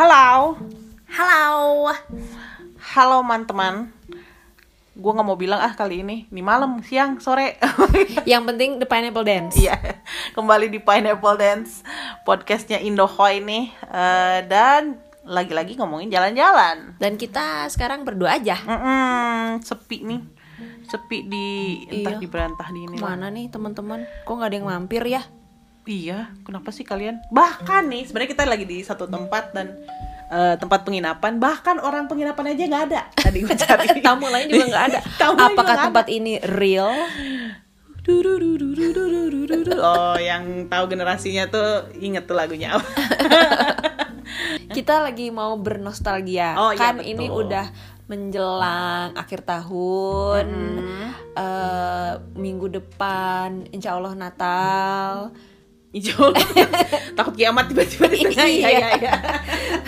Halo, Halo. halo teman-teman. Gue nggak mau bilang ah kali ini, nih malam, siang, sore. Yang penting the pineapple dance. Iya, kembali di Pineapple Dance podcastnya Indohoy nih, Eh, dan lagi-lagi ngomongin jalan-jalan. Dan kita sekarang berdua aja. Mm-mm, sepi nih, sepi di entah Iya. di berantah di ini. Mana nih teman-teman? Kok nggak ada yang mampir ya? Iya, kenapa sih kalian? Bahkan nih, sebenarnya kita lagi di satu tempat dan eh, tempat penginapan, bahkan orang penginapan aja nggak ada. Tadi gue cari. Tamu lain juga nggak ada. Tamu Apakah tempat ini real? Oh, yang tahu generasinya tuh inget tuh lagunya. Kita lagi mau bernostalgia. Oh, iya, kan betul. ini udah menjelang akhir tahun. Eh, minggu depan insya Allah Natal. Hijau. Takut kiamat tiba-tiba di tengah. Iya, iya, iya.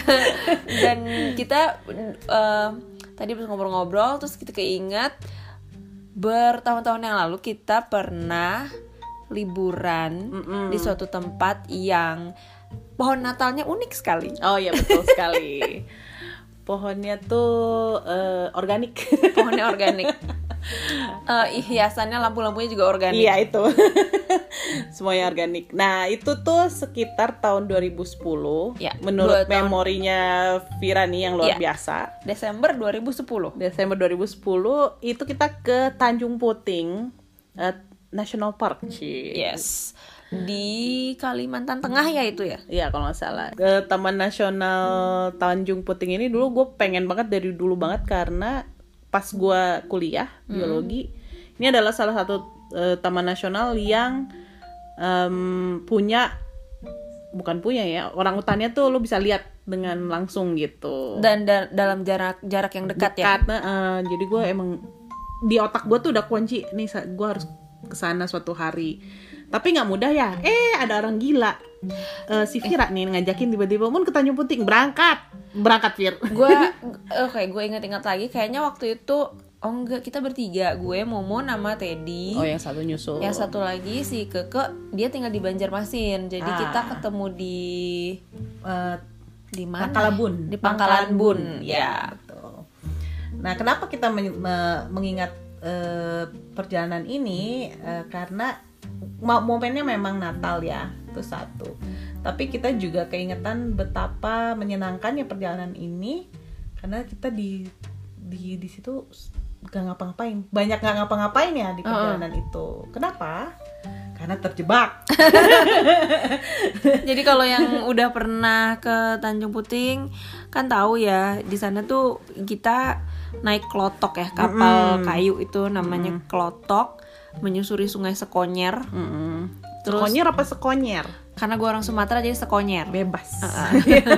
dan kita eh, tadi pas ngobrol-ngobrol terus kita keingat bertahun-tahun yang lalu kita pernah liburan di suatu tempat yang pohon Natalnya unik sekali. Oh iya betul sekali. Pohonnya tuh eh, organik. Pohonnya organik. Eh, hiasannya lampu-lampunya juga organik. Iya itu. Semuanya organik. Nah, itu tuh sekitar tahun 2010. Ya, Menurut tahun. memorinya Vira nih yang luar Iya. biasa. Desember 2010. Desember 2010 itu kita ke Tanjung Puting eh, National Park. Ci. Yes. Di Kalimantan Tengah ya itu ya. Iya kalau nggak salah ke Taman Nasional Tanjung Puting ini dulu gue pengen banget dari dulu banget karena pas gue kuliah biologi ini adalah salah satu eh, taman nasional yang em, punya bukan punya ya orang utannya tuh lo bisa lihat dengan langsung gitu. Dan da- dalam jarak jarak yang dekat, ya. Dekat, eh, jadi gue emang di otak gue tuh udah kunci nih gue harus ke sana suatu hari tapi nggak mudah ya. Eh ada orang gila. Eh, si Vira nih ngajakin tiba-tiba mun ke Tanjung Puting. Berangkat. Berangkat Vir gue oke gue ingat-ingat lagi kayaknya waktu itu oh enggak kita bertiga gue Momo nama Teddy. Oh yang satu nyusul. Yang satu lagi si Keke dia tinggal di Banjarmasin. Jadi Ah. kita ketemu di Eh, di mana? Pangkalan Bun di Pangkalan Bun ya ya. Betul. nah kenapa kita men- me- mengingat eh, perjalanan ini? Eh, karena momennya memang Natal ya itu satu. Tapi kita juga keingetan betapa menyenangkannya perjalanan ini karena kita di di di situ gak ngapa-ngapain. Banyak gak ngapa-ngapain ya di perjalanan itu. Kenapa? Karena terjebak. Jadi kalau yang udah pernah ke Tanjung Puting kan tahu ya di sana tuh kita naik klotok ya kapal kayu itu namanya klotok menyusuri sungai Sekonyer terus sekonyer apa sekonyer karena gue orang Sumatera jadi Sekonyer bebas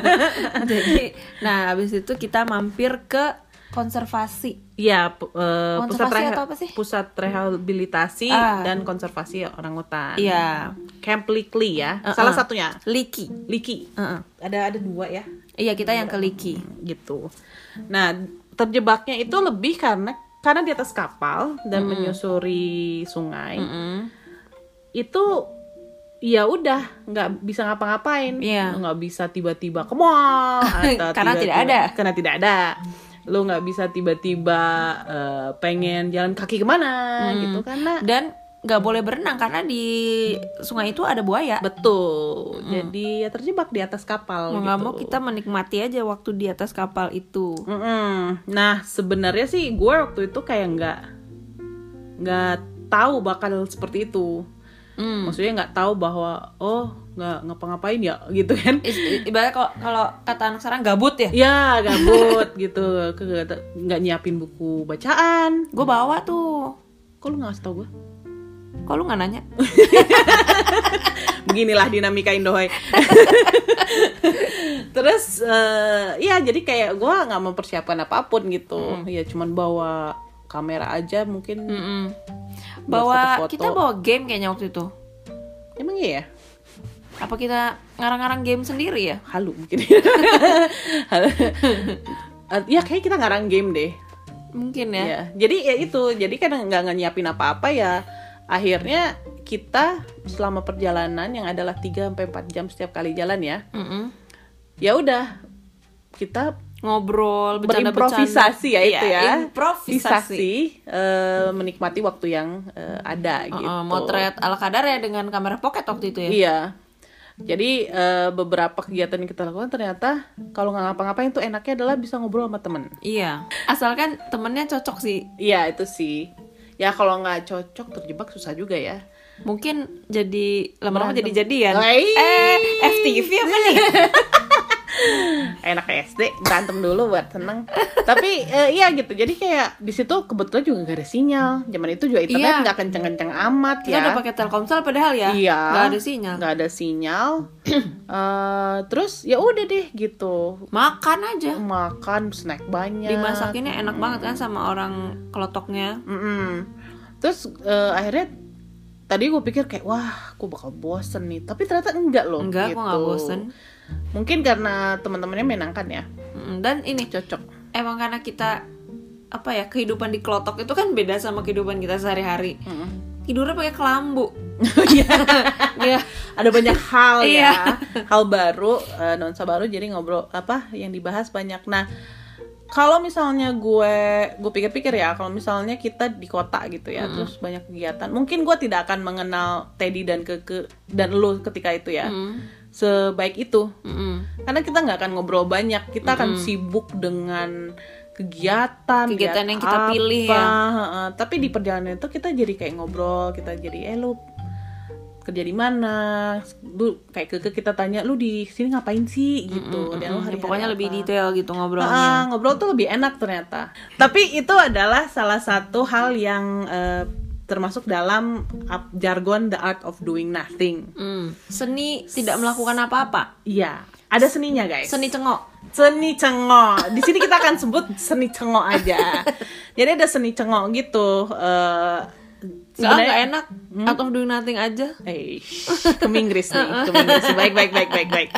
jadi nah habis itu kita mampir ke konservasi Iya, eh, pusat, reha- atau apa sih? pusat rehabilitasi Ah. dan konservasi orangutan. iya Camp Likli ya, Uh-uh. salah satunya. Liki Liki. Heeh. Ada ada dua ya, iya kita yang ke Liki gitu. Nah, terjebaknya itu lebih karena karena di atas kapal dan menyusuri sungai. Mm-mm. Itu ya udah nggak bisa ngapa-ngapain, Iya. nggak bisa tiba-tiba ke mall atau Karena tiba-tiba- tidak ada. karena tidak ada. Lu nggak bisa tiba-tiba eh, pengen jalan kaki ke mana gitu karena dan nggak boleh berenang karena di sungai itu ada buaya Betul. Jadi ya terjebak di atas kapal mau gitu. nggak mau kita menikmati aja waktu di atas kapal itu Mm-mm. Nah sebenarnya sih gue waktu itu kayak nggak nggak tahu bakal seperti itu. Hmm. Maksudnya nggak tahu bahwa oh nggak ngapa-ngapain ya gitu kan? Ibarat kalau kalau kata anak sekarang gabut ya Ya gabut gitu, Ke- nggak nyiapin buku bacaan. gue bawa tuh Kok lu nggak tau gue? Kok lu nggak nanya Beginilah dinamika Indohoy. Terus eh, ya jadi kayak gue nggak mempersiapkan apa pun gitu. Ya cuman bawa kamera aja mungkin. Mm-mm. Buat bawa kita bawa game kayaknya waktu itu Emang iya ya? apa kita ngarang-ngarang game sendiri ya Halu mungkin. Halu. Eh, ya kayak kita ngarang game deh. mungkin ya Ya. Jadi ya itu. Jadi kan nggak nyiapin apa-apa ya. Akhirnya kita selama perjalanan yang adalah 3 sampai 4 jam setiap kali jalan ya. Mm-mm. Ya udah kita ngobrol bercanda berimprovisasi ya itu ya. improvisasi. Improvisasi, eh, menikmati waktu yang eh, ada Uh, gitu. uh, motret ala kadar ya dengan kamera pocket waktu itu ya? Iya. Jadi eh, beberapa kegiatan yang kita lakukan ternyata kalau nggak ngapa-ngapain tuh enaknya adalah bisa ngobrol sama temen. Iya. Asalkan temennya cocok sih. Iya itu sih ya kalau nggak cocok terjebak susah juga ya. Mungkin jadi lama-lama jadi jadian. Eh FTV apa nih enak SD berantem dulu buat seneng. Tapi eh, iya gitu jadi kayak di situ kebetulan juga gak ada sinyal. Zaman itu juga internet Iya. nggak kenceng-kenceng amat kita ya. udah pakai Telkomsel padahal ya Iya. nggak ada sinyal. Nggak ada sinyal. Eh, terus ya udah deh gitu. Makan aja. Makan snack banyak. Dimasakinnya enak banget kan sama orang kelotoknya. Mm-mm. terus eh, akhirnya tadi gue pikir kayak wah gue bakal bosen nih. Tapi ternyata enggak loh enggak gitu. kok nggak bosen. Mungkin karena teman-temannya menangkan ya. Dan ini cocok. emang karena kita apa ya kehidupan di kelotok itu kan beda sama kehidupan kita sehari-hari. Tidurnya pakai kelambu. Iya. ya ada banyak hal ya. Iya. hal baru eh, nuansa baru jadi ngobrol apa yang dibahas banyak. Nah kalau misalnya gue gue pikir-pikir ya kalau misalnya kita di kota gitu ya terus banyak kegiatan mungkin gue tidak akan mengenal Teddy dan Keke dan lu ketika itu ya. Mm, sebaik itu. Mm-mm. karena kita nggak akan ngobrol banyak kita akan sibuk dengan kegiatan Kegiatan yang kita pilih ya. tapi di perjalanan itu kita jadi kayak ngobrol kita jadi eh lu kerja di mana lu kayak ke kita tanya lu di sini ngapain sih gitu dan lu Mm, hari pokoknya lebih detail gitu ngobrolnya Ah, ngobrol tuh lebih enak ternyata. Tapi itu adalah salah satu hal yang eh, termasuk dalam jargon the art of doing nothing. Mm. seni tidak melakukan apa-apa Iya, ada seninya guys. seni cengok Seni cengok. Di sini kita akan sebut seni cengok aja. Jadi ada seni cengok gitu. nggak sebenarnya- nggak enak out of doing nothing aja Eh, keminggris nih, keminggris. Baik, baik, baik, baik, baik.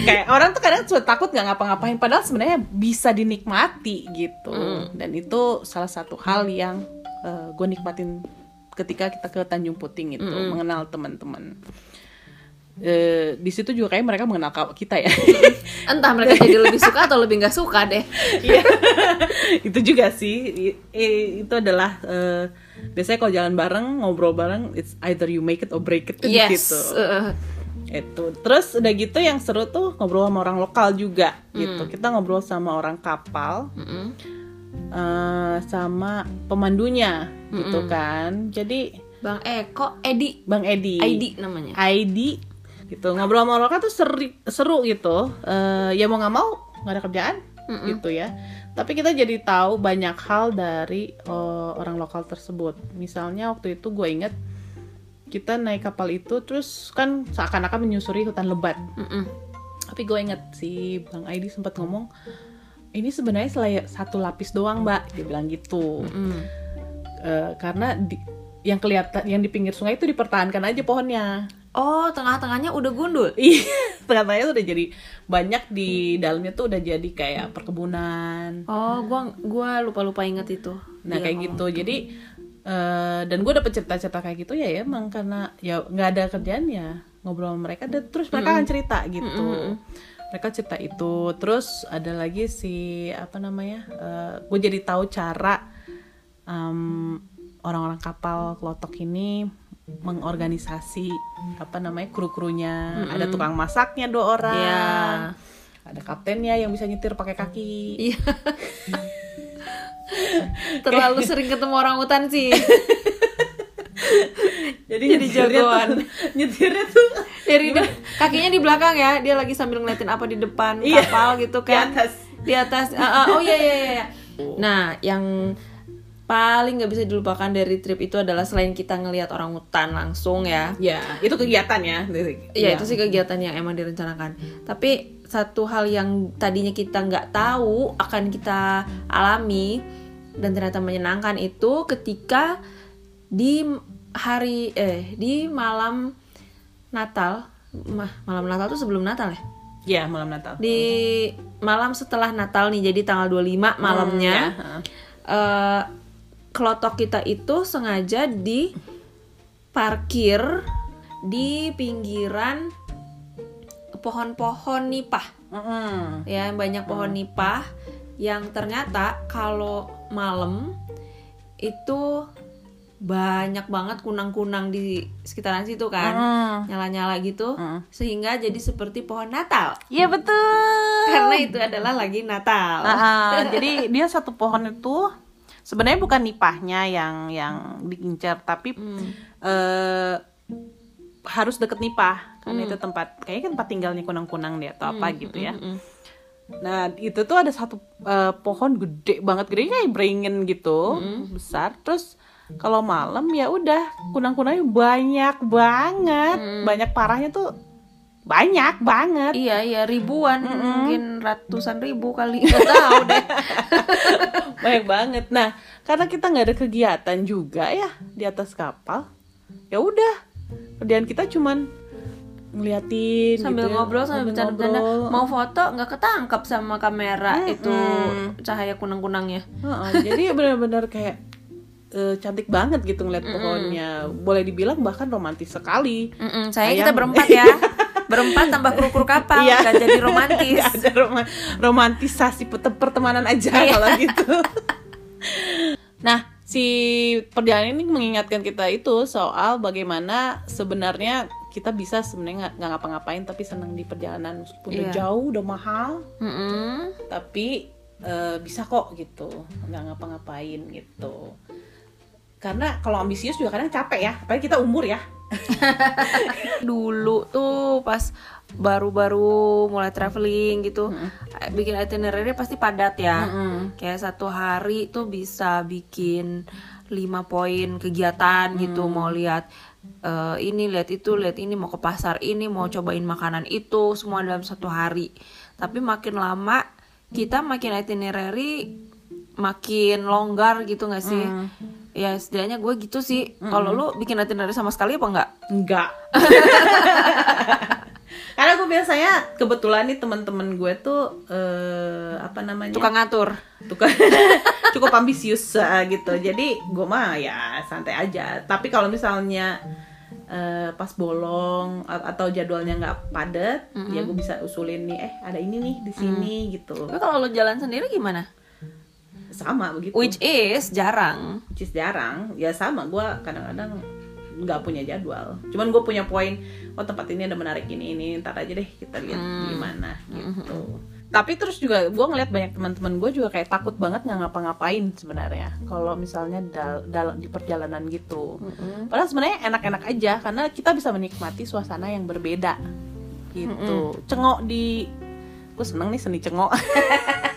Kayak orang tuh kadang suka takut nggak ngapa-ngapain, padahal sebenarnya bisa dinikmati gitu. Dan itu salah satu hal yang gue nikmatin ketika kita ke Tanjung Puting itu, mengenal teman-teman. Eh, di situ juga kayak mereka mengenal kita ya. entah mereka jadi lebih suka atau lebih nggak suka deh Iya. itu juga sih. Itu adalah eh, biasanya kalau jalan bareng, ngobrol bareng, it's either you make it or break it kan di yes situ. uh, itu. Terus udah gitu yang seru tuh ngobrol sama orang lokal juga gitu. Kita ngobrol sama orang kapal mm-mm. eh, sama pemandunya gitu kan. Jadi bang Eko Edi. Bang Edi. ID namanya. ID gitu. Ngobrol sama orang lokal tuh seri- seru gitu. Eh, ya mau nggak mau nggak ada kerjaan gitu ya tapi kita jadi tahu banyak hal dari eh, orang lokal tersebut misalnya waktu itu gue inget kita naik kapal itu terus kan seakan-akan menyusuri hutan lebat Mm-mm. tapi gue inget si bang Aidi sempat ngomong ini sebenarnya selai- satu lapis doang mbak dia bilang gitu Mm. Eh, karena di, yang kelihatan yang di pinggir sungai itu dipertahankan aja pohonnya oh tengah-tengahnya udah gundul. Iya tengah-tengahnya udah jadi banyak di dalamnya tuh udah jadi kayak perkebunan. Oh gua gua lupa lupa inget itu. Nah Dia kayak ngomong. gitu. jadi eh, dan gue dapet cerita-cerita kayak gitu ya ya emang karena ya nggak ada kerjaan ya ngobrol sama mereka. Dan terus mereka akan cerita gitu. Mereka cerita itu. Terus ada lagi si apa namanya gue jadi tahu cara em, orang-orang kapal kelotok ini mengorganisasi apa namanya kru-krunya ada tukang masaknya dua orang Iya. ada kaptennya yang bisa nyetir pakai kaki Iya. Terlalu sering ketemu orang hutan sih. jadi, Jadi nyetirnya jagoan. tuh, nyetirnya tuh Dari de- kakinya di belakang ya, dia lagi sambil ngeliatin apa di depan Iya. kapal gitu Di kan. atas. Di atas. Ah, ah, oh iya iya iya. Nah, yang paling nggak bisa dilupakan dari trip itu adalah selain kita ngelihat orang hutan langsung ya. Ya, itu kegiatan ya. Iya itu sih kegiatan yang emang direncanakan. Tapi satu hal yang tadinya kita nggak tahu akan kita alami dan ternyata menyenangkan itu ketika di hari eh di malam Natal, mah malam Natal tuh sebelum Natal ya? Ya, malam Natal. Di malam setelah Natal nih, jadi tanggal 25 malamnya. ya, heeh. Kelotok kita itu sengaja di parkir di pinggiran pohon-pohon nipah Mm-mm. ya banyak pohon nipah yang ternyata kalau malam itu banyak banget kunang-kunang di sekitaran situ kan Mm. nyala-nyala gitu Mm. sehingga jadi seperti pohon Natal Iya betul. karena itu adalah lagi Natal jadi dia satu pohon itu sebenarnya bukan nipahnya yang yang diincar tapi Hmm. eh, harus deket nipah. Karena itu tempat kayaknya kan tempat tinggalnya kunang-kunang deh atau apa gitu ya. Mm-mm. Nah itu tuh ada satu eh, pohon gede banget. Gede kayak beringin gitu besar. Terus kalau malam ya udah kunang-kunangnya banyak banget. Banyak parahnya tuh banyak banget. Iya iya ribuan. Mungkin ratusan ribu kali. Nggak tahu deh. banyak banget. Nah karena kita nggak ada kegiatan juga ya di atas kapal ya udah. Kerjaan kita cuman ngeliatin sambil gitu ya, ngobrol sambil bercanda-bercanda. mau foto nggak ketangkap sama kamera itu cahaya kunang-kunangnya. Heeh, jadi benar-benar kayak eh, cantik banget gitu ngeliat pohonnya. Boleh dibilang bahkan romantis sekali. Mm-mm, saya Sayang. kita berempat ya berempat tambah kru-kru kapal Iya. jadi romantis. Nggak ada roma- romantisasi pertemanan aja Iya. kalau gitu. nah, si perjalanan ini mengingatkan kita itu soal bagaimana sebenarnya kita bisa sebenarnya nggak ngapa-ngapain tapi senang di perjalanan meskipun udah Iya. jauh udah mahal Mm-mm. tapi eh, bisa kok gitu nggak ngapa-ngapain gitu karena kalau ambisius juga kadang capek ya apalagi kita umur ya Dulu tuh pas baru-baru mulai traveling gitu eh, bikin itinerary pasti padat ya. Kayak satu hari tuh bisa bikin lima poin kegiatan gitu. Mau lihat eh, ini lihat itu lihat ini mau ke pasar ini mau cobain makanan itu semua dalam satu hari. Tapi makin lama kita makin itinerary makin longgar gitu nggak sih? Ya setidaknya gue gitu sih. Kalau lu bikin itinerary sama sekali apa enggak Enggak. Karena gue biasanya kebetulan nih teman-teman gue tuh eh, apa namanya? Tukang ngatur. Tukang cukup ambisius eh, gitu. Jadi gue mah ya santai aja. Tapi kalau misalnya eh, pas bolong atau jadwalnya nggak padat, ya gue bisa usulin nih, eh ada ini nih di sini gitu. tapi kalau lu jalan sendiri gimana Sama begitu. which is jarang. Which is jarang. Ya sama gue kadang-kadang nggak punya jadwal. Cuman gue punya poin oh tempat ini ada menarik ini ini ntar aja deh kita lihat gimana gitu. Tapi terus juga gue ngeliat banyak teman-teman gue juga kayak takut banget nggak ngapa-ngapain sebenarnya kalau misalnya dal dalam di perjalanan gitu. Padahal sebenarnya enak-enak aja karena kita bisa menikmati suasana yang berbeda gitu. Cengok di gue seneng nih seni cengok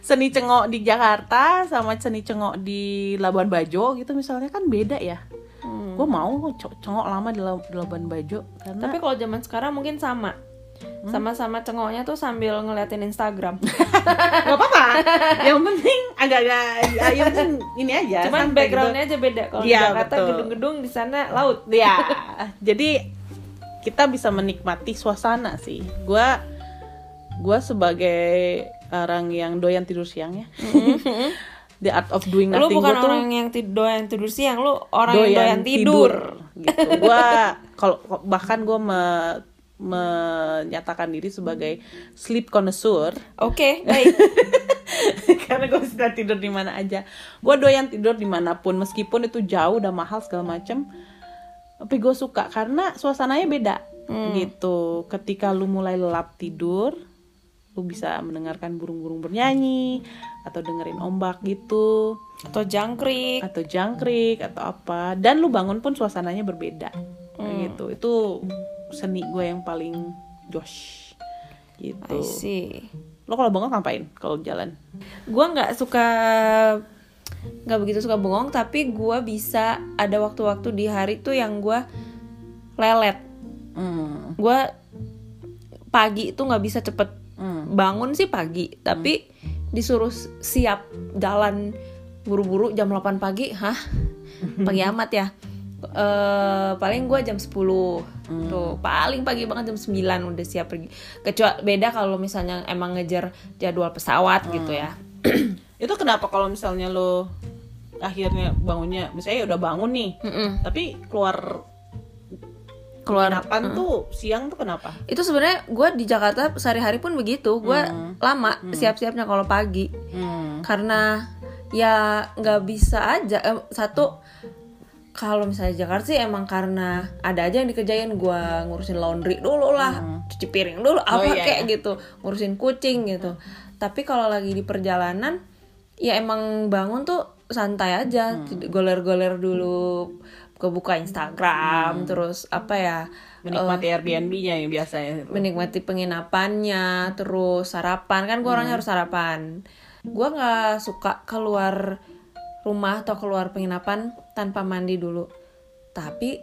seni cengok di Jakarta sama seni cengok di Labuan Bajo gitu misalnya kan beda ya. Gue mau cengok lama di, La- di Labuan Bajo karena tapi kalau zaman sekarang mungkin sama. Sama-sama cengoknya tuh sambil ngeliatin Instagram. Nggak apa-apa. Yang penting agak-agak ya, yang penting ini aja cuman santai backgroundnya aja beda. Kalau di Iya, Jakarta gedung-gedung di sana laut. Gitu. ya jadi kita bisa menikmati suasana sih. Gue gue sebagai orang yang doyan tidur siang ya. The art of doing lu nothing. bukan gua tuh orang yang tid- doyan tidur siang lu orang yang doyan tidur, gitu. Gua kalau bahkan gue menyatakan diri sebagai sleep connoisseur. Oke baik. Karena gue suka tidur di mana aja. Gue doyan tidur di mana pun meskipun itu jauh udah mahal segala macem. Tapi gue suka karena suasananya beda gitu. Ketika lu mulai lelap tidur lu bisa mendengarkan burung-burung bernyanyi atau dengerin ombak gitu. Atau jangkrik. Atau jangkrik atau apa. Dan lu bangun pun suasananya berbeda. Kayak gitu. Itu seni gue yang paling josh. Gitu. I see. Lo kalau bangun ngapain kalau jalan? Gue nggak suka nggak begitu suka bengong tapi gue bisa ada waktu-waktu di hari tuh yang gue lelet. Hmm. gue pagi itu nggak bisa cepet Hmm. bangun sih pagi tapi disuruh siap jalan buru-buru jam 8 pagi. Hah? Pagi amat ya. Eh, paling gue jam 10 tuh paling pagi banget jam 9 udah siap pergi. Kecuali beda kalau misalnya emang ngejar jadwal pesawat gitu ya. Itu kenapa kalau misalnya lo akhirnya bangunnya misalnya udah bangun nih Mm-mm. tapi keluar Keluar, penginapan tuh siang tuh kenapa? itu sebenarnya gue di Jakarta sehari-hari pun begitu. Gue lama siap-siapnya kalau pagi. Hmm. karena ya nggak bisa aja. Eh, satu kalau misalnya Jakarta sih emang karena ada aja yang dikerjain. Gue ngurusin laundry dulu lah cuci piring dulu apa iya, kayak gitu. Ngurusin kucing gitu. Tapi kalau lagi di perjalanan ya emang bangun tuh santai aja. Goler-goler dulu kebuka Instagram terus apa ya Menikmati Airbnb-nya yang biasanya. menikmati penginapannya terus sarapan. Kan gue orangnya harus sarapan. Gue nggak suka keluar rumah atau keluar penginapan tanpa mandi dulu. Tapi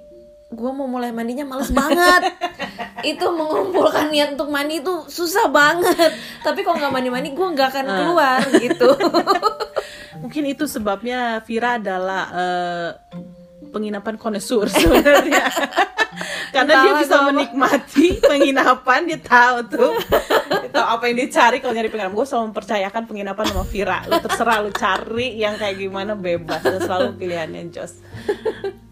gue mau mulai mandinya males banget. Itu mengumpulkan niat untuk mandi itu susah banget. Tapi kalau nggak mandi mandi gue nggak akan keluar gitu. Mungkin itu sebabnya Vira adalah eh, penginapan konesur sebenarnya. Karena dia bisa apa. menikmati penginapan, dia tahu tuh. Dia tahu apa yang dicari kalau nyari penginapan. Gue selalu mempercayakan penginapan sama Vira. Lu terserah lu cari yang kayak gimana bebas. Dan selalu pilihannya Jos.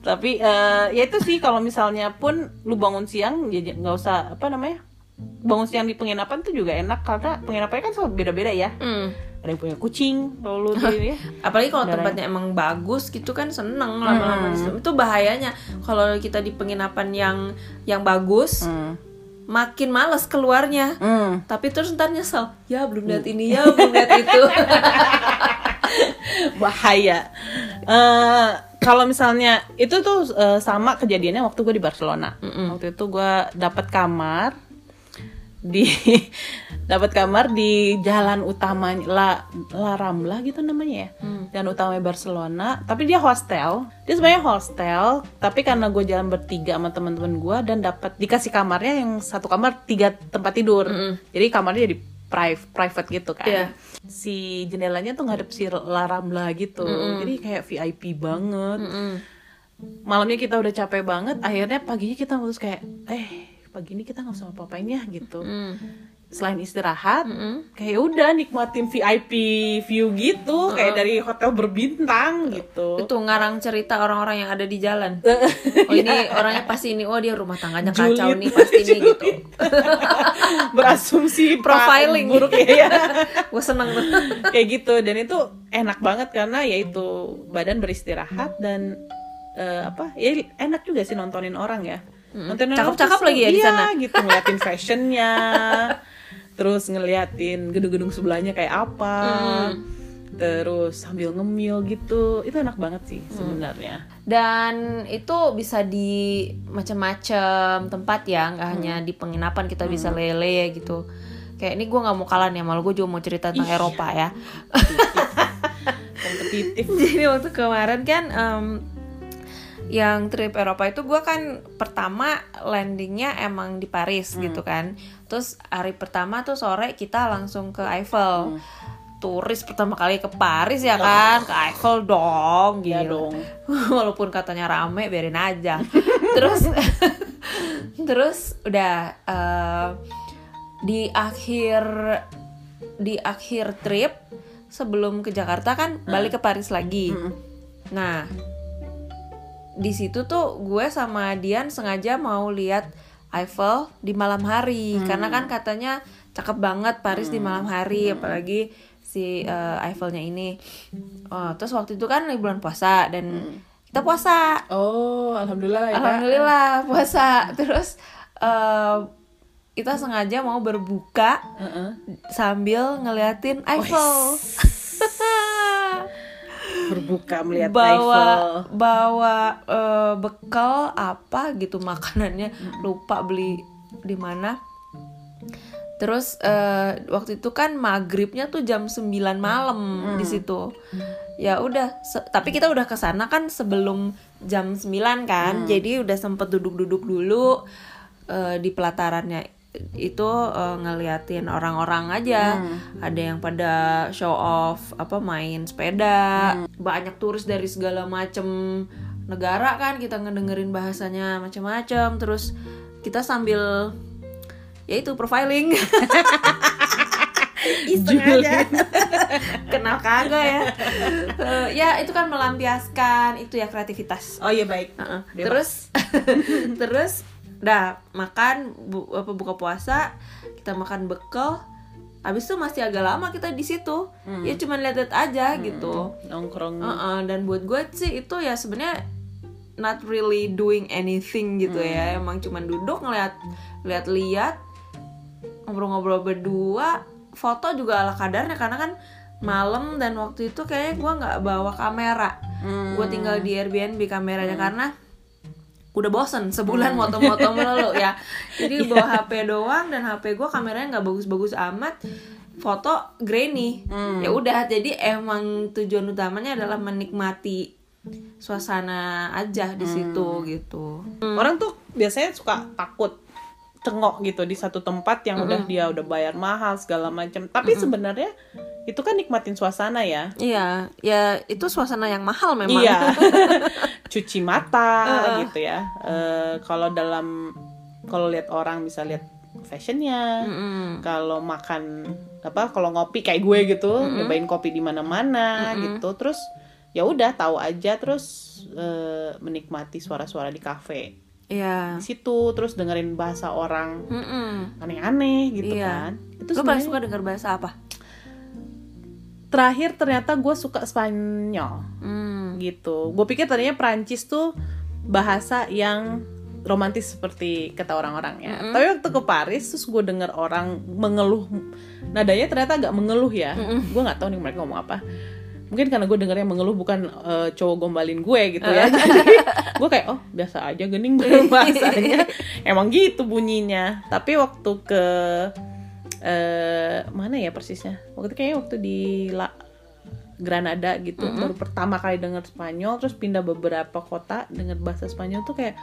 Tapi eh, ya itu sih kalau misalnya pun lu bangun siang ya nggak usah apa namanya bangun siang di penginapan tuh juga enak karena penginapannya kan selalu beda-beda ya Hmm. Ada yang punya kucing. Kalau lu di ya? Apalagi kalau tempatnya emang bagus gitu kan seneng lama-lama situ. itu. Bahayanya. Kalau kita di penginapan yang yang bagus Hmm. makin males keluarnya. Hmm. tapi terus ntar nyesel ya belum lihat ini ya belum lihat itu. Bahaya. Eh, kalau misalnya itu tuh eh, sama kejadiannya waktu gue di Barcelona. Waktu itu gue dapat kamar di dapat kamar di jalan utama La La Rambla gitu namanya ya. Jalan utama Barcelona. Tapi dia hostel. Dia sebenarnya hostel tapi karena gue jalan bertiga sama teman-teman gue dan dapat dikasih kamarnya yang satu kamar tiga tempat tidur. Jadi kamarnya jadi private private gitu kan. Iya. si jendelanya tuh ngadep si La Rambla gitu. Jadi kayak VIP banget. Malamnya kita udah capek banget akhirnya paginya kita terus kayak eh pagi ini kita nggak usah apa-apain ya gitu. Hmm. selain istirahat kayak udah nikmatin VIP view gitu kayak dari hotel berbintang gitu. Itu ngarang cerita orang-orang yang ada di jalan. Oh ini orangnya pasti ini oh dia rumah tangganya kacau Julid. nih pasti nih gitu. Berasumsi Profiling. buruk. Ya, ya. gue seneng. Tuh kayak gitu. Dan itu enak banget karena ya itu badan beristirahat dan eh, apa ya enak juga sih nontonin orang ya orang Cakep-cakep lagi ya di iya, sana. gitu ngeliatin fashionnya terus ngeliatin gedung-gedung sebelahnya kayak apa terus sambil ngemil gitu. Itu enak banget sih sebenarnya. Dan itu bisa di macam-macam tempat ya nggak hanya di penginapan kita bisa lele gitu. Kayak ini gue nggak mau kalah nih malu gue juga mau cerita tentang Eropa ya. Kompetitif. Jadi waktu kemarin kan em, yang trip Eropa itu gue kan pertama landingnya emang di Paris gitu kan. Terus hari pertama tuh sore kita langsung ke Eiffel. Turis pertama kali ke Paris ya kan? Ke Eiffel dong ya gila. dong. Walaupun katanya rame biarin aja. Terus terus udah eh, di akhir di akhir trip sebelum ke Jakarta kan balik ke Paris lagi. Nah di situ tuh gue sama Dian sengaja mau lihat Eiffel di malam hari. Karena kan katanya cakep banget Paris di malam hari apalagi si eh, Eiffelnya ini. Oh, terus waktu itu kan bulan puasa dan kita puasa. Oh alhamdulillah ya alhamdulillah puasa. Terus eh, kita sengaja mau berbuka Heeh. sambil ngeliatin Eiffel berbuka melihat bawa Eiffel bawa eh, bekal apa gitu makanannya. Lupa beli di mana. Terus eh, waktu itu kan maghribnya tuh jam 9 malam di situ. Ya udah tapi kita udah ke sana kan sebelum jam 9 kan. Jadi udah sempet duduk-duduk dulu eh, di pelatarannya itu eh, ngeliatin orang-orang aja. Ada yang pada show off apa main sepeda. Banyak turis dari segala macem negara kan kita ngedengerin bahasanya macam-macam terus kita sambil ya itu profiling. Iseng aja. Kenal kagak ya? Eh, ya itu kan melampiaskan itu ya kreativitas. Oh iya baik. Heeh. Bebas. terus terus udah makan bu, apa buka puasa kita makan bekal. Habis itu masih agak lama kita di situ. Ya cuman lihat-lihat aja gitu. nongkrong. Uh-uh, dan buat gue sih itu ya sebenarnya not really doing anything gitu ya. Emang cuman duduk ngeliat lihat-lihat ngobrol-ngobrol berdua. Foto juga ala kadarnya karena kan malam dan waktu itu kayaknya gue nggak bawa kamera. Gue tinggal di Airbnb kameranya. Karena udah bosen sebulan moto-moto melulu ya. Jadi bawa HP doang dan HP gue kameranya nggak bagus-bagus amat. Foto grainy. Ya udah jadi emang tujuan utamanya adalah menikmati suasana aja di situ gitu. Orang tuh biasanya suka takut cengok gitu di satu tempat yang udah dia udah bayar mahal segala macam tapi sebenarnya itu kan nikmatin suasana ya. Iya ya itu suasana yang mahal memang. Iya. Cuci mata gitu ya. Eh, kalau dalam kalau lihat orang bisa lihat fashionnya. Mm-mm. kalau makan apa kalau ngopi kayak gue gitu nyobain kopi di mana-mana gitu. Terus ya udah tahu aja. Terus eh, menikmati suara-suara di kafe iya. Di situ terus dengerin bahasa orang Mm-mm. aneh-aneh gitu Iya. kan. Itu lu paling suka dengar bahasa apa? Terakhir ternyata gue suka Spanyol. Hmm. gitu. Gue pikir tadinya Prancis tuh bahasa yang romantis seperti kata orang-orang ya. Tapi waktu ke Paris terus gue denger orang mengeluh. Nadanya ternyata agak mengeluh ya. Gue nggak tahu nih mereka ngomong apa mungkin karena gue dengernya mengeluh bukan eh, cowok gombalin gue gitu ya. Jadi gue kayak oh biasa aja gening bahasanya. Emang gitu bunyinya. Tapi waktu ke eh mana ya persisnya? Waktu kayaknya waktu di La Granada gitu baru pertama kali denger Spanyol terus pindah beberapa kota denger bahasa Spanyol tuh kayak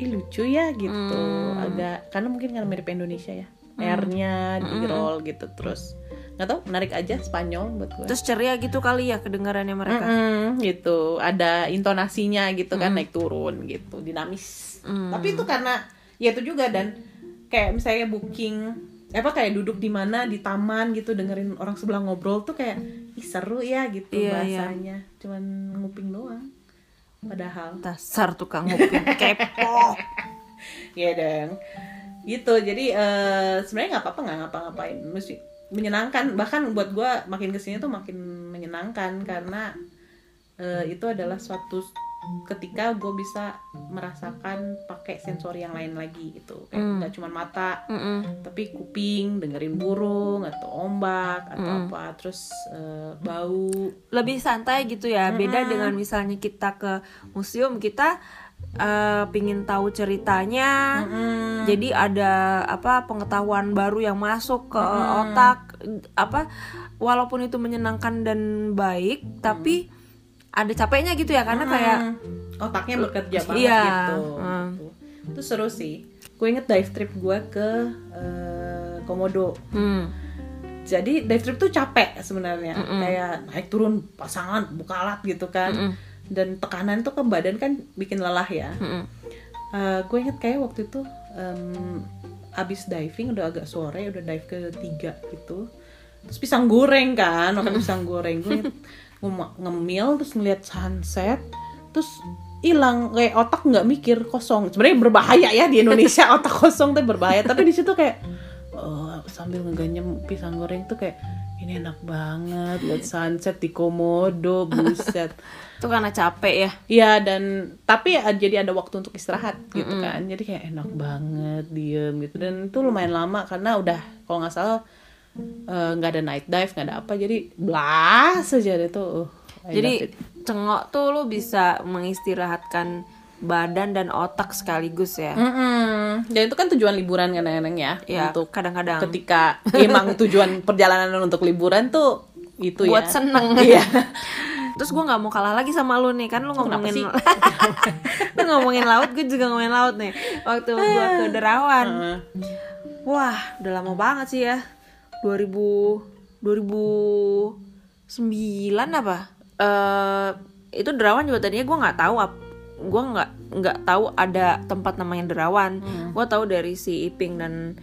ih lucu ya gitu. Agak karena mungkin karena mirip Indonesia ya R-nya di roll gitu terus nggak tahu menarik aja Spanyol buat gue. Terus ceria gitu kali ya kedengarannya mereka. Mm-mm, gitu. Ada intonasinya gitu kan naik turun gitu dinamis. Tapi itu karena ya itu juga dan kayak misalnya booking apa kayak duduk di mana di taman gitu dengerin orang sebelah ngobrol tuh kayak ih seru ya gitu Iya, iya. bahasanya. Cuman nguping doang padahal. Dasar tukang nguping kepo ya dong. Gitu jadi eh, sebenarnya nggak apa-apa nggak ngapa-ngapain. Mesti menyenangkan. Bahkan buat gue makin ke sini tuh makin menyenangkan karena eh, itu adalah suatu ketika gue bisa merasakan pakai sensori yang lain lagi gitu. Kayak Hmm. nggak cuma mata Mm-mm. tapi kuping dengerin burung atau ombak atau apa. Terus eh, bau. Lebih santai gitu ya. Beda dengan misalnya kita ke museum kita eh, pingin tahu ceritanya Mm-mm. jadi ada apa pengetahuan baru yang masuk ke otak apa walaupun itu menyenangkan dan baik tapi ada capeknya gitu ya karena kayak Hmm, otaknya bekerja banget Iya. gitu. Hmm. Gitu. Itu seru sih. Gue inget dive trip gue ke eh, Komodo. hmm, Jadi dive trip tuh capek sebenarnya. Kayak naik turun pasangan buka alat gitu kan. Dan tekanan tuh ke badan kan bikin lelah ya. mm-mm. Eh, gue inget kayak waktu itu em, abis diving udah agak sore udah dive ke tiga gitu. Terus pisang goreng kan makan pisang goreng. Gue inget ngem- ngemil terus ngeliat sunset terus hilang kayak otak nggak mikir kosong. Sebenarnya berbahaya ya di Indonesia otak kosong tuh berbahaya. Tapi di situ kayak oh, sambil ngeganyem pisang goreng tuh kayak ini enak banget lihat sunset di Komodo buset. Itu karena capek ya? Iya dan tapi ya, jadi ada waktu untuk istirahat gitu kan. Jadi kayak enak banget diem gitu. Dan itu lumayan lama karena udah kalau nggak salah eh, nggak ada night dive nggak ada apa. Jadi blas aja deh tuh. Uh, I jadi cengok tuh lo bisa mengistirahatkan badan dan otak sekaligus ya. Mm-mm. Dan itu kan tujuan liburan kadang-kadang ya, ya untuk kadang-kadang. ketika emang tujuan perjalanan untuk liburan tuh itu buat ya. seneng. Iya. terus gue nggak mau kalah lagi sama lu nih kan lu ngomongin lu ngomongin laut gue juga ngomongin laut nih. Waktu gue ke Derawan. Heeh. wah udah lama banget sih ya. 2000 2009 apa? Eh itu Derawan juga tadinya gue nggak tahu ap gue nggak nggak tahu ada tempat namanya Derawan gue tahu dari si Iping dan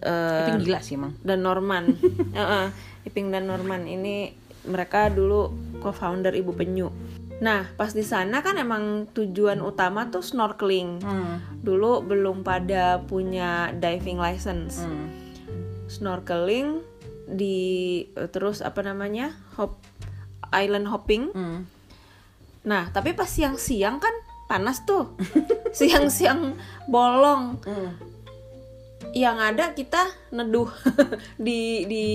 eh, Tapi gila sih emang. dan Norman Heeh, Iping dan Norman ini mereka dulu co-founder Ibu Penyu Nah, pas di sana kan emang tujuan utama tuh snorkeling. Hmm. Dulu belum pada punya diving license. Hmm. Snorkeling di terus apa namanya? hop island hopping. Hmm. Nah, tapi pas siang-siang kan panas tuh. Siang-siang bolong. Hmm. Yang ada kita neduh di di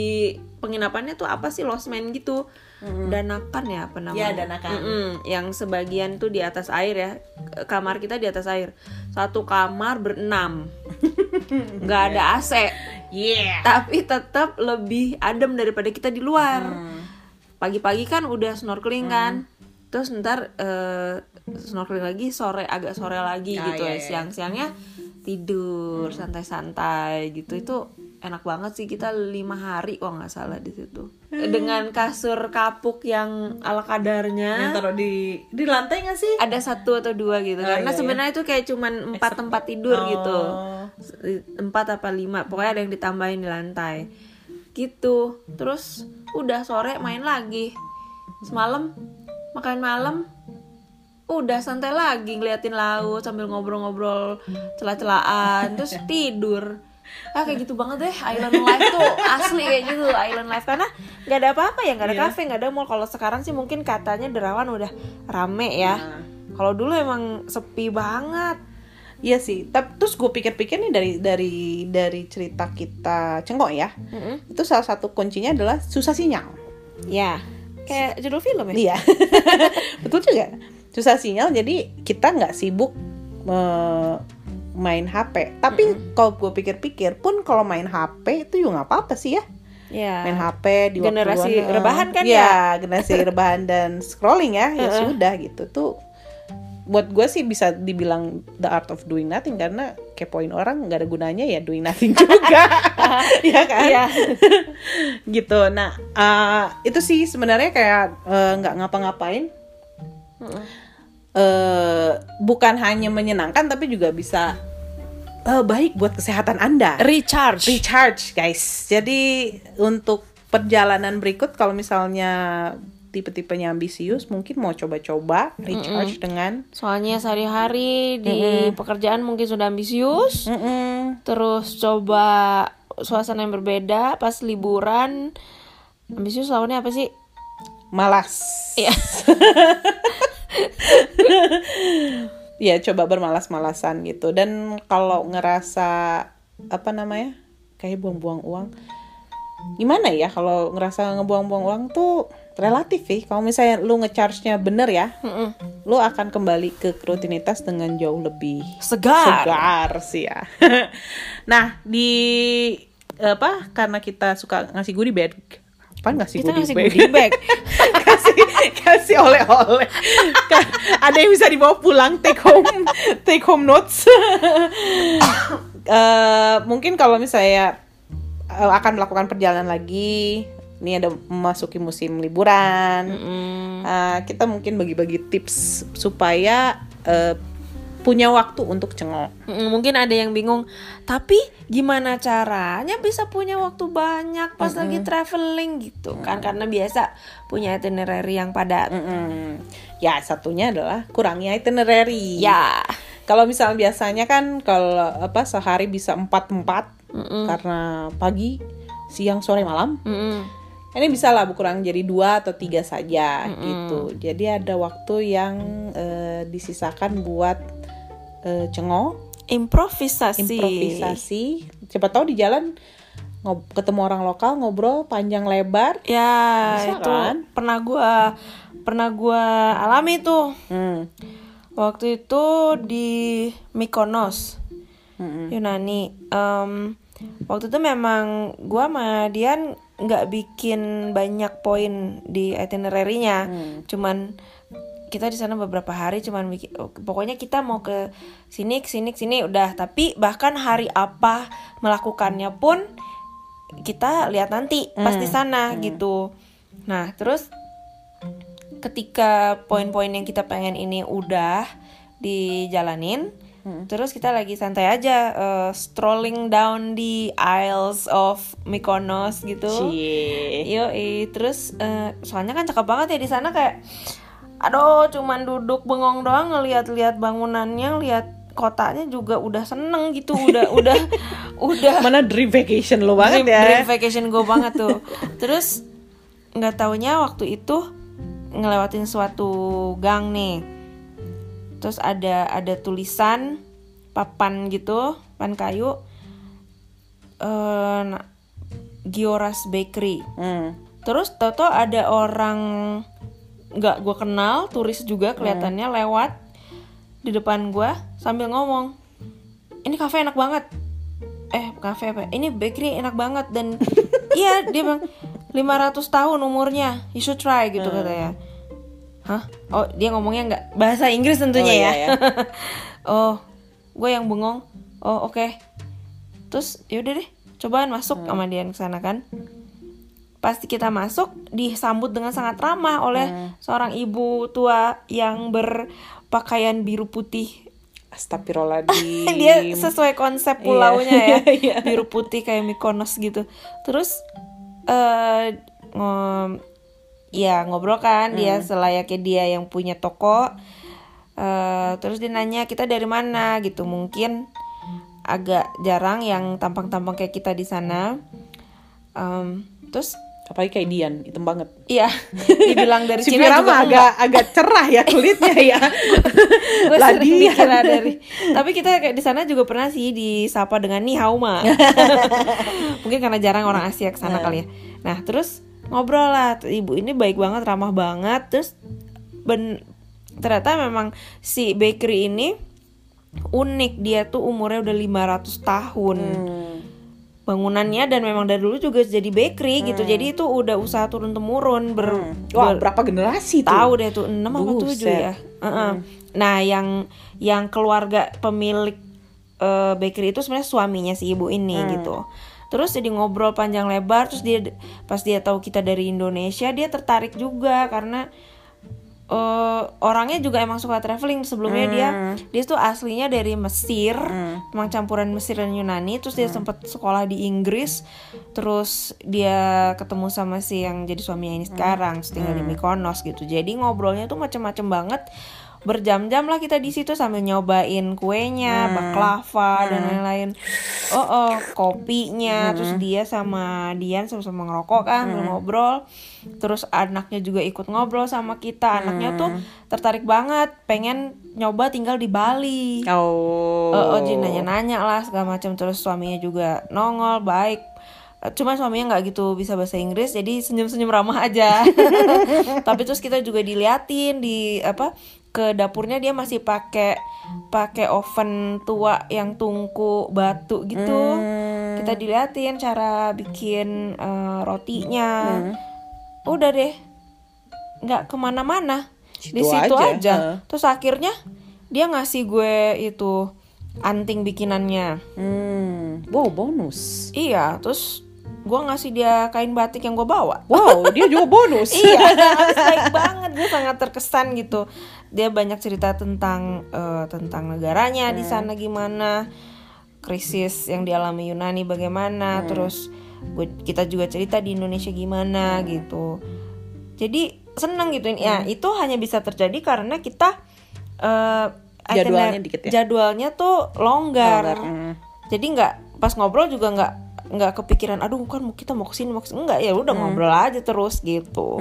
penginapannya tuh apa sih losmen gitu. Danakan ya apa namanya? Ya, Danakan. Yang sebagian tuh di atas air ya. Kamar kita di atas air. Satu kamar berenam. nggak ada AC. Yeah. Tapi tetap lebih adem daripada kita di luar. Hmm. Pagi-pagi kan udah snorkeling kan. Terus ntar eh, snorkeling lagi sore agak sore lagi Ah, gitu iya, ya. iya. Siang-siangnya tidur santai-santai gitu. Itu enak banget sih kita lima hari kok nggak salah di situ. Hmm. Dengan kasur kapuk yang ala kadarnya Yang taruh di di lantai nggak sih? ada satu atau dua gitu Oh, karena iya, sebenarnya itu kayak cuman empat tempat tidur Oh. gitu empat apa lima pokoknya ada yang ditambahin di lantai gitu terus udah sore main lagi semalam makan malam udah santai lagi ngeliatin laut sambil ngobrol-ngobrol celah-celahan terus tidur ah kayak gitu banget deh island life tuh asli kayak gitu island life karena nggak ada apa-apa ya nggak ada Iya. kafe nggak ada mall kalau sekarang sih mungkin katanya derawan udah rame ya Nah. kalau dulu emang sepi banget Iya sih. Tapi terus gue pikir-pikir nih dari dari dari cerita kita cengkok ya. Mm-mm. Itu salah satu kuncinya adalah susah sinyal. ya kayak judul film ya Iya. Betul juga. Susah sinyal jadi kita nggak sibuk eh, main HP. Tapi kalau gue pikir-pikir pun kalau main HP itu juga nggak apa-apa sih ya. ya Main HP di waktu Generasi luang. rebahan kan Iya, generasi rebahan dan scrolling ya. Ya sudah gitu tuh. Buat gue sih bisa dibilang the art of doing nothing karena kepoin orang nggak ada gunanya ya doing nothing juga. Iya kan? Iya. gitu. Nah, eh, itu sih sebenarnya kayak eh, nggak ngapa-ngapain. Mm-mm. eh bukan hanya menyenangkan tapi juga bisa eh, baik buat kesehatan Anda. recharge Recharge, guys. Jadi untuk perjalanan berikut kalau misalnya tipe-tipenya ambisius mungkin mau coba-coba recharge dengan soalnya sehari-hari di pekerjaan mungkin sudah ambisius Mm-mm. terus coba suasana yang berbeda pas liburan ambisius lawannya apa sih malas. Iya. ya coba bermalas-malasan gitu dan kalau ngerasa apa namanya kayak buang-buang uang gimana ya kalau ngerasa ngebuang-buang uang tuh relatif sih. Kalau misalnya lu ngecharge-nya bener ya Mm-mm. lu akan kembali ke rutinitas dengan jauh lebih segar. segar sih ya. Nah di apa karena kita suka ngasih goodie bag apa ngasih kita goodie ngasih bag? goodie bag. Kasih kasih oleh-oleh. Ada yang bisa dibawa pulang take home take home notes. Eh, mungkin kalau misalnya eh, akan melakukan perjalanan lagi ini ada memasuki musim liburan Mm-mm. Eh, kita mungkin bagi-bagi tips supaya eh, punya waktu untuk cengok Mm, mungkin ada yang bingung tapi gimana caranya bisa punya waktu banyak pas lagi traveling gitu kan karena biasa punya itinerary yang padat Mm-mm. ya satunya adalah kurangi itinerary ya Kalau misalnya biasanya kan kalau apa sehari bisa empat tempat Mm-mm. karena pagi, siang, sore, malam. Mm-mm. Ini bisa lah kurang jadi dua atau tiga saja gitu. Jadi ada waktu yang eh, disisakan buat eh, cengok, improvisasi improvisasi. Siapa tahu di jalan ngob- ketemu orang lokal ngobrol panjang lebar. ya Bisa itu kan? pernah gua pernah gua alami tuh Hmm. waktu itu di Mykonos Mm-mm. Yunani Em, waktu itu memang gua sama Dian nggak bikin banyak poin di itinerary-nya. Cuman kita di sana beberapa hari cuman bikin pokoknya kita mau ke sini ke sini ke sini udah. Tapi bahkan hari apa melakukannya pun kita lihat nanti pas di sana gitu. Nah terus ketika poin-poin yang kita pengen ini udah dijalanin terus kita lagi santai aja eh, strolling down di aisles of Mykonos gitu. Yo, terus eh, soalnya kan cakep banget ya di sana kayak aduh cuman duduk bengong doang ngeliat-liat bangunannya lihat kotanya juga udah seneng gitu udah udah udah. Mana dream vacation lo banget dream, ya. dream vacation gue banget tuh. Terus nggak taunya waktu itu ngelewatin suatu gang nih terus ada ada tulisan papan gitu papan kayu eh na- Gioras Bakery. Hmm. terus toto ada orang nggak gue kenal turis juga kelihatannya lewat di depan gue sambil ngomong ini kafe enak banget. Eh kafe apa? Ini bakery enak banget dan iya dia bilang 500 tahun umurnya you should try gitu katanya hah? Oh dia ngomongnya nggak bahasa Inggris tentunya Oh, iya, ya. Oh gue yang bengong. Oh oke. Terus yaudah deh cobaan masuk sama dia ke sana kan. Pasti kita masuk disambut dengan sangat ramah oleh seorang ibu tua yang berpakaian biru putih. Astagfirullahaladzim. dia sesuai konsep pulaunya Iya, ya. Iya. biru putih kayak Mykonos gitu. Terus eh ngom- ya ngobrol kan dia selayaknya dia yang punya toko. Eh, terus dia nanya kita dari mana? Gitu. Mungkin agak jarang yang tampang-tampang kayak kita di sana. Em, terus Apalagi kayak Dian, hitam banget. iya. Dibilang dari Si Cina juga agak agak cerah ya kulitnya ya. gue sering dikira dari tapi kita kayak di sana juga pernah sih disapa dengan ni hao ma. Mungkin karena jarang orang Asia ke sana kali ya. Nah terus ngobrol lah. Ibu ini baik banget ramah banget. Terus ben ternyata memang si bakery ini unik. Dia tuh umurnya udah 500 tahun. Hmm. bangunannya dan memang dari dulu juga jadi bakery gitu. Jadi itu udah usaha turun temurun ber, Wah, ber- berapa generasi tuh? tahu deh tuh enam apa Buset. tujuh ya? Heeh. nah yang yang keluarga pemilik eh, bakery itu sebenarnya suaminya si ibu ini gitu terus jadi ngobrol panjang lebar terus dia pas dia tahu kita dari Indonesia dia tertarik juga karena eh, orangnya juga emang suka traveling. Sebelumnya dia dia tuh aslinya dari Mesir emang campuran Mesir dan Yunani. Terus dia sempat sekolah di Inggris terus dia ketemu sama si yang jadi suaminya ini sekarang terus tinggal di Mykonos gitu. Jadi ngobrolnya tuh macem-macem banget berjam-jam lah kita di situ sambil nyobain kuenya, baklava dan lain-lain. Oh, oh, kopinya, terus dia sama Dian sama-sama ngerokok kan, sambil ngobrol. Terus anaknya juga ikut ngobrol sama kita. Anaknya tuh tertarik banget, pengen nyoba tinggal di Bali. Oh. Oh, oh nanya-nanya lah segala macam. Terus suaminya juga nongol, baik. Eh, Cuma suaminya nggak gitu bisa bahasa Inggris, jadi senyum-senyum ramah aja. Tapi terus kita juga diliatin di apa ke dapurnya dia masih pakai pakai oven tua yang tungku batu gitu. Hmm. Kita diliatin cara bikin eh, rotinya. Udah deh, nggak ke mana-mana di Situ aja, aja. heeh. Terus akhirnya dia ngasih gue itu anting bikinannya. Hmm. Wow, bonus. Iya, terus gue ngasih dia kain batik yang gue bawa. Wow, dia juga bonus. iya, baik banget gue sangat terkesan gitu. Dia banyak cerita tentang eh, tentang negaranya di sana gimana, krisis yang dialami Yunani bagaimana, terus gue, kita juga cerita di Indonesia gimana gitu. Jadi seneng gitu ya. Itu hanya bisa terjadi karena kita eh, Jadwalnya dikit ya? Jadwalnya tuh longgar. Longgar, hmm. Jadi nggak pas ngobrol juga nggak nggak kepikiran aduh kan mau- kita mau ke sini mau ke sini enggak ya udah ngobrol aja terus gitu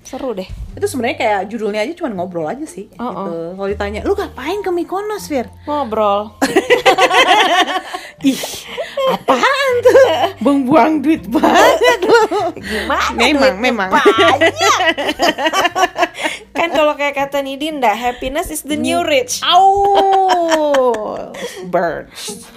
seru deh Itu sebenarnya kayak judulnya aja cuma ngobrol aja sih. Oh, gitu. Kalau ditanya, lu ngapain ke Mykonos, Fir? ngobrol Ih, apaan tuh? Buang-buang duit banget lu. gimana Memang, memang. banyak kan kalau kayak kata Nidinda happiness is the new rich Au, burst.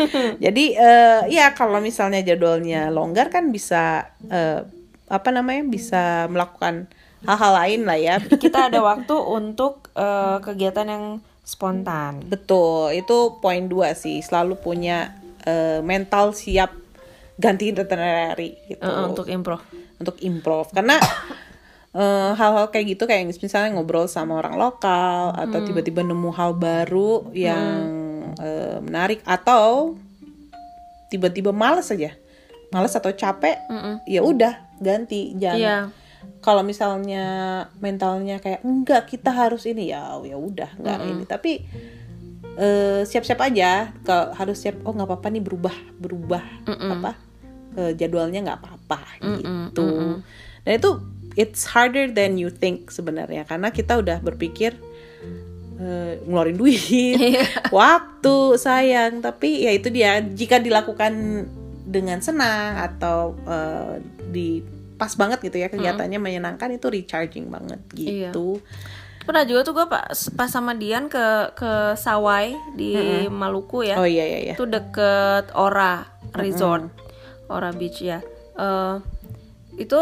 Jadi eh, ya kalau misalnya jadwalnya longgar kan bisa eh, apa namanya bisa melakukan hal-hal lain lah ya. kita ada waktu untuk eh, kegiatan yang spontan Betul, itu poin dua sih. Selalu punya mental siap ganti itinerary gitu. Eh, untuk improv. Untuk improv. Karena eh, hal-hal kayak gitu kayak misalnya ngobrol sama orang lokal atau tiba-tiba nemu hal baru yang eh, menarik atau tiba-tiba males aja. Males atau capek ya udah ganti. Jangan Iya. kalau misalnya mentalnya kayak enggak kita harus ini. Ya ya udah enggak ini. Tapi eh, siap-siap aja. Kalau harus siap oh nggak apa-apa nih berubah berubah. Apa eh, jadwalnya nggak apa-apa gitu. dan itu it's harder than you think sebenarnya karena kita udah berpikir eh, ngeluarin duit waktu sayang. Tapi ya itu dia jika dilakukan dengan senang atau eh, di pas banget gitu ya kegiatannya menyenangkan itu recharging banget Iya. gitu. Pernah juga tuh gue pas, pas sama Dian ke ke Sawai di Maluku ya. oh iya iya iya. Itu deket Ora Resort, Ora Beach ya. Eh, itu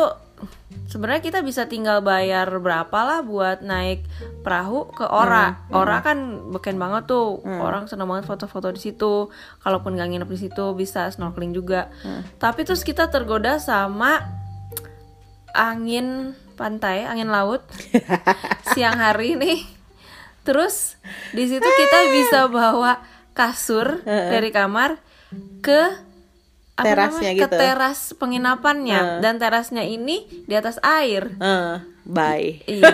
sebenarnya kita bisa tinggal bayar berapa lah buat naik perahu ke Ora. Ora kan beken banget tuh, orang seneng banget foto-foto di situ. Kalaupun nggak nginep di situ bisa snorkeling juga. Tapi terus kita tergoda sama angin pantai, angin laut siang hari nih. Terus di situ kita bisa bawa kasur dari kamar ke apa Terasnya namanya? ke gitu. teras penginapannya. Dan terasnya ini di atas air. Eh, bye. Iya.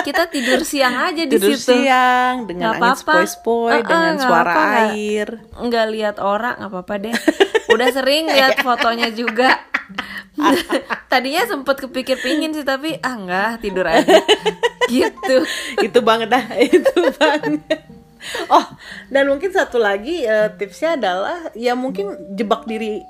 Kita tidur siang aja di tidur situ. siang dengan Nggak angin spoi-spoi Eh, eh, dengan suara apa, air. nggak lihat orang nggak apa-apa deh. Udah sering lihat fotonya juga. Tadinya sempet kepikir pingin sih tapi ah nggak tidur aja. Gitu. Itu banget dah itu banget. Oh dan mungkin satu lagi eh, tipsnya adalah ya mungkin jebak diri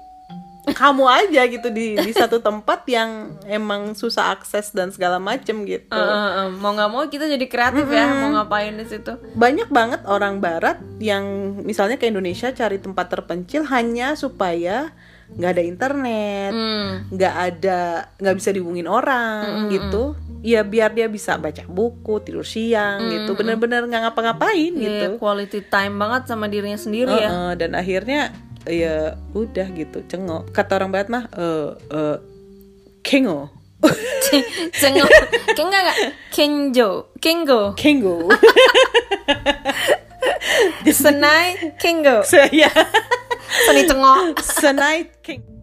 kamu aja gitu di di satu tempat yang emang susah akses dan segala macem gitu. Eh, eh, eh, mau nggak mau kita jadi kreatif ya mau ngapain di situ? Banyak banget orang barat yang misalnya ke Indonesia cari tempat terpencil hanya supaya nggak ada internet hmm. nggak ada nggak bisa dihubungin orang gitu. Ya biar dia bisa baca buku tidur siang gitu. Bener-bener nggak ngapa-ngapain gitu. Iya, quality time banget sama dirinya sendiri ya. Heeh, dan akhirnya ya udah gitu cengok. Kata orang barat mah eh eh kengo. Cengok. Kenga nggak? Kenjo. Kengo. Kengo. Senai kengo. Saya seni cengok. Senai keng